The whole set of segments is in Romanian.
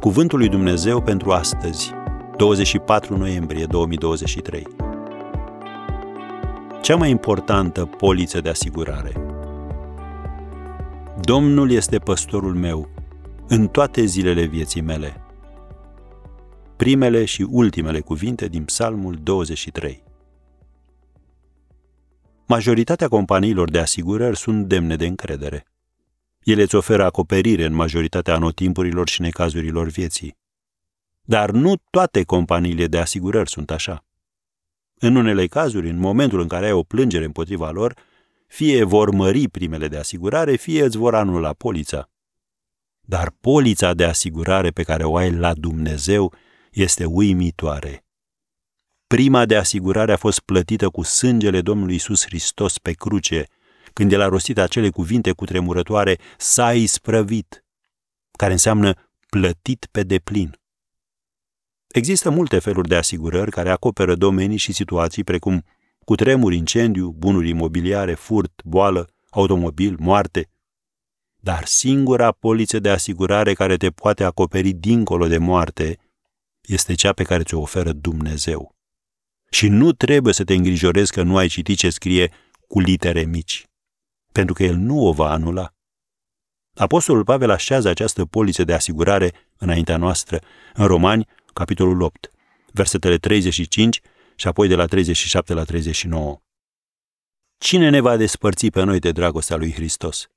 Cuvântul lui Dumnezeu pentru astăzi, 24 noiembrie 2023. Cea mai importantă poliță de asigurare. Domnul este păstorul meu în toate zilele vieții mele. Primele și ultimele cuvinte din Psalmul 23. Majoritatea companiilor de asigurări sunt demne de încredere. Ele îți oferă acoperire în majoritatea anotimpurilor și necazurilor vieții. Dar nu toate companiile de asigurări sunt așa. În unele cazuri, în momentul în care ai o plângere împotriva lor, fie vor mări primele de asigurare, fie îți vor anula polița. Dar polița de asigurare pe care o ai la Dumnezeu este uimitoare. Prima de asigurare a fost plătită cu sângele Domnului Isus Hristos pe cruce, când el a rostit acele cuvinte cu tremurătoare, s-a isprăvit, care înseamnă plătit pe deplin. Există multe feluri de asigurări care acoperă domenii și situații precum cutremur, incendiu, bunuri imobiliare, furt, boală, automobil, moarte. Dar singura poliță de asigurare care te poate acoperi dincolo de moarte este cea pe care ți-o oferă Dumnezeu. Și nu trebuie să te îngrijorezi că nu ai citit ce scrie cu litere mici, pentru că El nu o va anula. Apostolul Pavel așează această poliță de asigurare înaintea noastră în Romani, capitolul 8, versetele 35 și apoi de la 37 la 39. Cine ne va despărți pe noi de dragostea lui Hristos?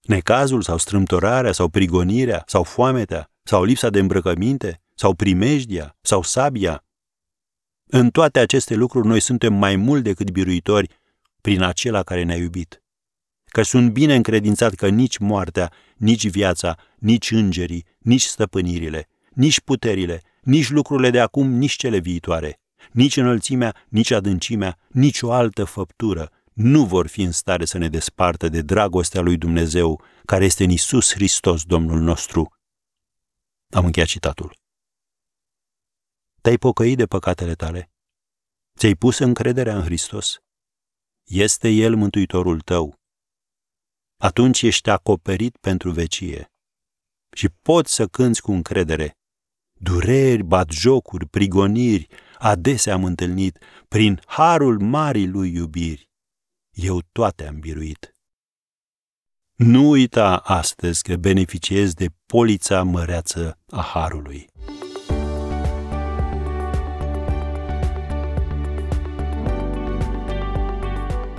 Necazul sau strâmtorarea sau prigonirea sau foametea sau lipsa de îmbrăcăminte sau primejdia sau sabia? În toate aceste lucruri noi suntem mai mult decât biruitori prin acela care ne-a iubit. Că sunt bine încredințat că nici moartea, nici viața, nici îngerii, nici stăpânirile, nici puterile, nici lucrurile de acum, nici cele viitoare, nici înălțimea, nici adâncimea, nici o altă făptură nu vor fi în stare să ne despartă de dragostea lui Dumnezeu, care este în Isus Hristos, Domnul nostru. Am încheiat citatul. Te-ai pocăit de păcatele tale? Ți-ai pus încrederea în Hristos? Este El mântuitorul tău. Atunci ești acoperit pentru vecie și poți să cânți cu încredere Dureri, batjocuri, prigoniri, adesea am întâlnit, prin harul marii lui iubiri. Eu toate am biruit. Nu uita astăzi că beneficiezi de polița măreață a harului.